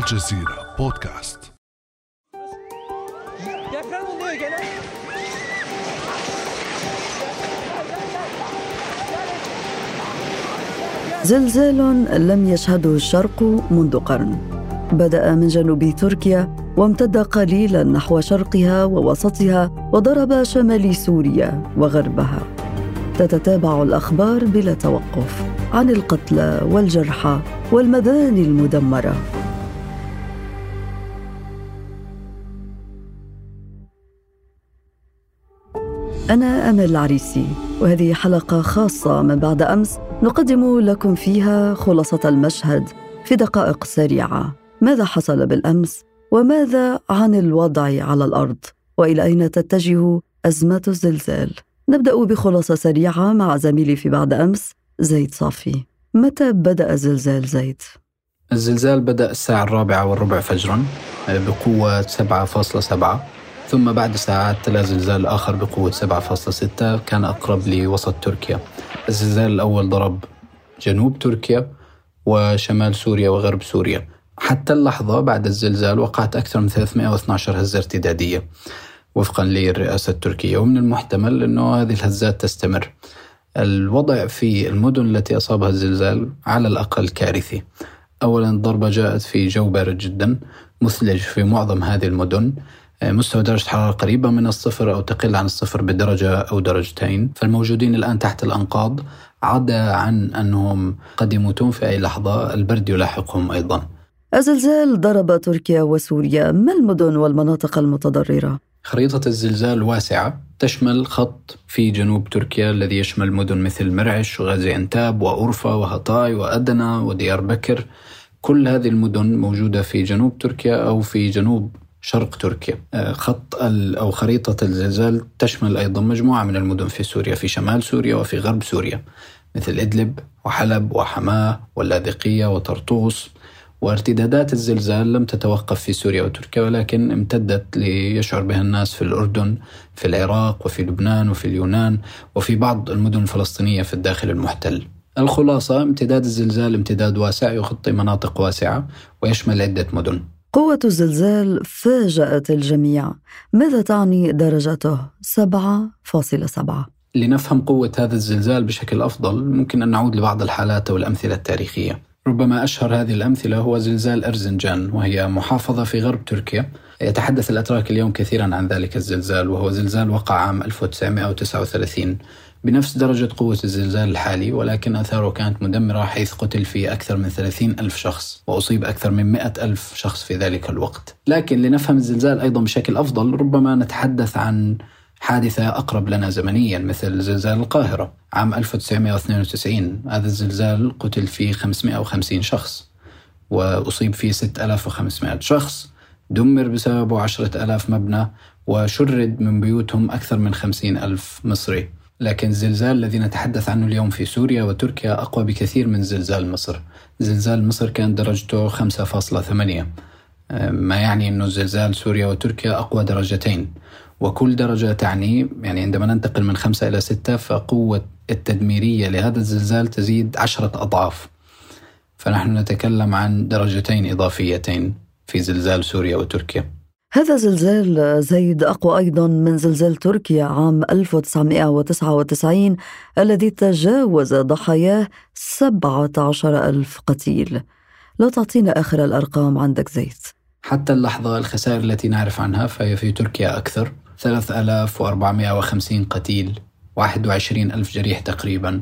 الجزيرة بودكاست. زلزال لم يشهده الشرق منذ قرن. بدأ من جنوب تركيا وامتد قليلا نحو شرقها ووسطها وضرب شمال سوريا وغربها. تتتابع الأخبار بلا توقف عن القتلى والجرحى والمباني المدمرة. أنا أمل العريسي وهذه حلقة خاصة من بعد أمس نقدم لكم فيها خلاصة المشهد في دقائق سريعة. ماذا حصل بالأمس؟ وماذا عن الوضع على الأرض؟ وإلى أين تتجه أزمة الزلزال؟ نبدأ بخلاصة سريعة مع زميلي في بعد أمس زيد صافي. متى بدأ زلزال زيد؟ الزلزال بدأ الساعة الرابعة والربع فجرا بقوة 7.7 ثم بعد ساعات تلا زلزال آخر بقوة 7.6 كان أقرب لوسط تركيا. الزلزال الأول ضرب جنوب تركيا وشمال سوريا وغرب سوريا. حتى اللحظة بعد الزلزال وقعت أكثر من 312 هزة ارتدادية. وفقا للرئاسة التركية ومن المحتمل أنه هذه الهزات تستمر. الوضع في المدن التي أصابها الزلزال على الأقل كارثي. أولا الضربة جاءت في جو بارد جدا مثلج في معظم هذه المدن. مستوى درجة حرارة قريبة من الصفر أو تقل عن الصفر بدرجة أو درجتين. فالموجودين الآن تحت الأنقاض عدا عن أنهم قد يموتون في أي لحظة البرد يلاحقهم أيضا. الزلزال ضرب تركيا وسوريا. ما المدن والمناطق المتضررة؟ خريطة الزلزال واسعة. تشمل خط في جنوب تركيا الذي يشمل مدن مثل مرعش وغازي أنتاب وأورفا وهطاي وأدنا وديار بكر. كل هذه المدن موجودة في جنوب تركيا أو في جنوب شرق تركيا. آه، خط أو خريطة الزلزال تشمل أيضا مجموعة من المدن في سوريا في شمال سوريا وفي غرب سوريا مثل إدلب وحلب وحماة واللاذقية وطرطوس. وارتدادات الزلزال لم تتوقف في سوريا وتركيا ولكن امتدت ليشعر بها الناس في الأردن في العراق وفي لبنان وفي اليونان وفي بعض المدن الفلسطينية في الداخل المحتل. الخلاصة امتداد الزلزال امتداد واسع يغطي مناطق واسعة ويشمل عدة مدن. قوة الزلزال فاجأت الجميع. ماذا تعني درجته؟ 7.7 لنفهم قوة هذا الزلزال بشكل أفضل ممكن أن نعود لبعض الحالات والأمثلة التاريخية. ربما أشهر هذه الأمثلة هو زلزال أرزنجان وهي محافظة في غرب تركيا. يتحدث الأتراك اليوم كثيرا عن ذلك الزلزال وهو زلزال وقع عام 1939 بنفس درجة قوة الزلزال الحالي ولكن أثاره كانت مدمرة حيث قتل فيه أكثر من 30 ألف شخص وأصيب أكثر من 100 ألف شخص في ذلك الوقت. لكن لنفهم الزلزال أيضا بشكل أفضل ربما نتحدث عن حادثة أقرب لنا زمنيا مثل زلزال القاهرة. عام 1992 هذا الزلزال قتل فيه 550 شخص وأصيب فيه 6500 شخص. دمر بسببه عشرة ألاف مبنى وشرد من بيوتهم أكثر من خمسين ألف مصري. لكن الزلزال الذي نتحدث عنه اليوم في سوريا وتركيا أقوى بكثير من زلزال مصر. زلزال مصر كان درجته 5.8 ما يعني أنه زلزال سوريا وتركيا أقوى درجتين. وكل درجة تعني يعني عندما ننتقل من خمسة إلى ستة فقوة التدميرية لهذا الزلزال تزيد عشرة أضعاف. فنحن نتكلم عن درجتين إضافيتين في زلزال سوريا وتركيا. هذا زلزال زيد أقوى أيضا من زلزال تركيا عام 1999 الذي تجاوز ضحاياه 17 ألف قتيل. لا تعطينا آخر الأرقام عندك زيد. حتى اللحظة الخسائر التي نعرف عنها فهي في تركيا أكثر. 3450 قتيل 21 ألف جريح تقريبا.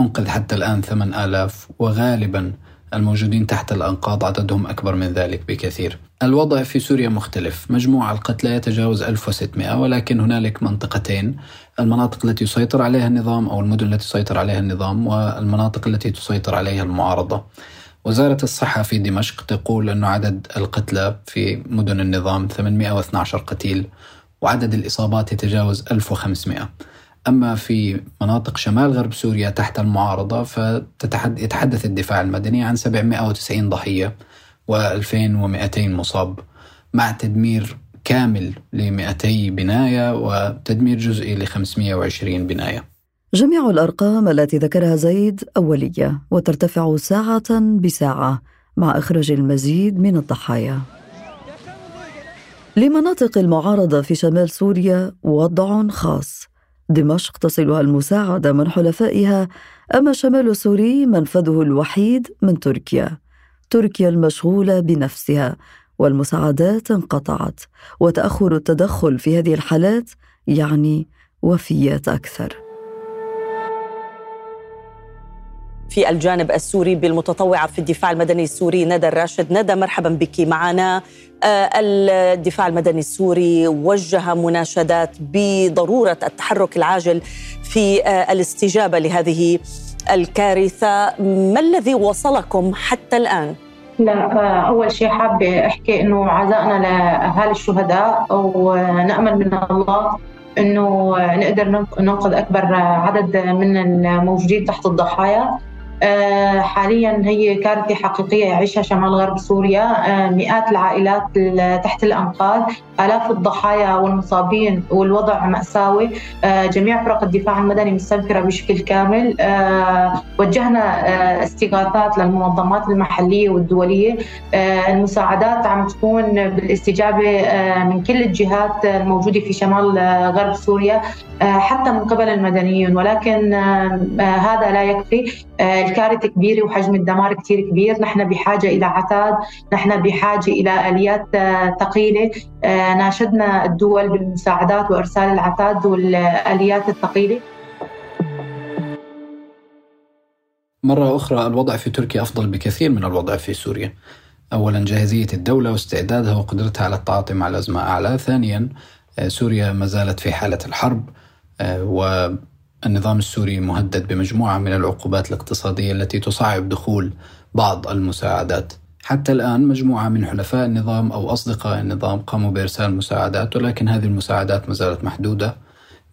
أنقذ حتى الآن 8000 وغالبا الموجودين تحت الأنقاض عددهم أكبر من ذلك بكثير. الوضع في سوريا مختلف. مجموع القتلى يتجاوز 1600 ولكن هنالك منطقتين. المناطق التي يسيطر عليها النظام أو المدن التي يسيطر عليها النظام والمناطق التي تسيطر عليها المعارضة. وزارة الصحة في دمشق تقول أن عدد القتلى في مدن النظام 812 قتيل وعدد الإصابات يتجاوز 1500 أما في مناطق شمال غرب سوريا تحت المعارضة فيتحدث الدفاع المدني عن 790 ضحية و2200 مصاب مع تدمير كامل ل 200 بناية وتدمير جزئي ل 520 بناية. جميع الأرقام التي ذكرها زيد أولية وترتفع ساعة بساعة مع إخراج المزيد من الضحايا. لمناطق المعارضة في شمال سوريا وضع خاص. دمشق تصلها المساعدة من حلفائها أما الشمال السوري منفذه الوحيد من تركيا. تركيا المشغولة بنفسها والمساعدات انقطعت وتأخر التدخل في هذه الحالات يعني وفيات أكثر. في الجانب السوري بالمتطوعة في الدفاع المدني السوري ندى الراشد ندى مرحبا بك. معنا آه، الدفاع المدني السوري وجه مناشدات بضرورة التحرك العاجل في آه، الاستجابة لهذه الكارثة. ما الذي وصلكم حتى الآن؟ لا أول شيء حابة أحكي إنه عزائنا لأهالي الشهداء ونأمل من الله إنه نقدر ننقذ أكبر عدد من الموجودين تحت الضحايا. حاليا هي كارثه حقيقية يعيشها شمال غرب سوريا. آه، مئات العائلات تحت الأنقاض. آلاف الضحايا والمصابين والوضع مأساوي. آه، جميع فرق الدفاع المدني مستنفرة بشكل كامل. وجهنا استغاثات للمنظمات المحلية والدولية. المساعدات عم تكون بالاستجابة من كل الجهات الموجودة في شمال غرب سوريا حتى من قبل المدنيين. ولكن هذا لا يكفي. الكارثة كبيرة وحجم الدمار كثير كبير. نحن بحاجة إلى عتاد نحن بحاجة إلى آليات آه، ثقيلة. آه، ناشدنا الدول بالمساعدات وإرسال العتاد والآليات الثقيلة. مرة أخرى الوضع في تركيا أفضل بكثير من الوضع في سوريا. أولا جاهزية الدولة واستعدادها وقدرتها على التعاطي مع الأزمة. أعلى ثانيا آه، سوريا ما زالت في حالة الحرب و النظام السوري مهدد بمجموعة من العقوبات الاقتصادية التي تصعب دخول بعض المساعدات. حتى الآن مجموعة من حلفاء النظام أو أصدقاء النظام قاموا بإرسال مساعدات ولكن هذه المساعدات ما زالت محدودة.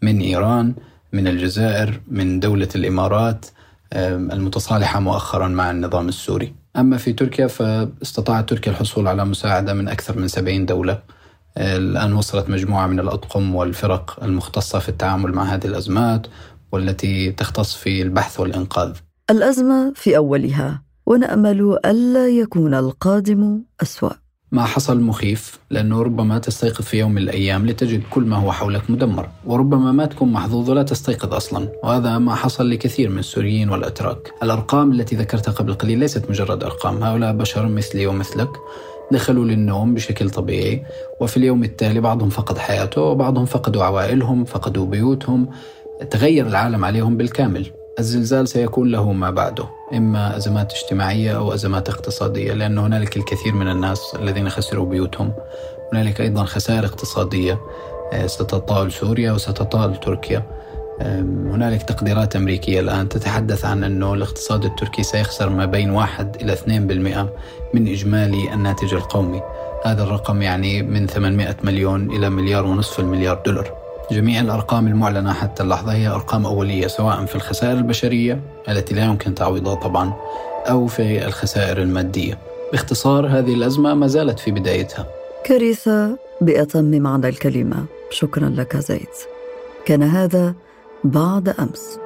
من إيران من الجزائر من دولة الإمارات المتصالحة مؤخرا مع النظام السوري. أما في تركيا فاستطاعت تركيا الحصول على مساعدة من أكثر من 70 دولة. الآن وصلت مجموعة من الأطقم والفرق المختصة في التعامل مع هذه الأزمات. والتي تختص في البحث والإنقاذ. الأزمة في أولها ونأمل ألا يكون القادم أسوأ. ما حصل مخيف لأنه ربما تستيقظ في يوم من الأيام لتجد كل ما هو حولك مدمر وربما ما تكون محظوظ ولا تستيقظ أصلا. وهذا ما حصل لكثير من السوريين والأتراك. الأرقام التي ذكرتها قبل قليل ليست مجرد أرقام. هؤلاء بشر مثلي ومثلك. دخلوا للنوم بشكل طبيعي. وفي اليوم التالي بعضهم فقد حياته وبعضهم فقدوا عوائلهم فقدوا بيوتهم. تغير العالم عليهم بالكامل. الزلزال سيكون له ما بعده إما أزمات اجتماعية أو أزمات اقتصادية لأن هنالك الكثير من الناس الذين خسروا بيوتهم. هنالك أيضا خسائر اقتصادية آه، ستطال سوريا وستطال تركيا. هنالك تقديرات أمريكية الآن تتحدث عن أنه الاقتصاد التركي سيخسر ما بين 1 إلى 2% من إجمالي الناتج القومي. هذا الرقم يعني من 800 مليون إلى مليار ونصف المليار دولار. جميع الأرقام المعلنة حتى اللحظة هي أرقام أولية سواء في الخسائر البشرية التي لا يمكن تعويضها طبعا أو في الخسائر المادية. باختصار هذه الأزمة ما زالت في بدايتها. كارثة بأتم معنى الكلمة. شكرا لك زيد. كان هذا بعد أمس.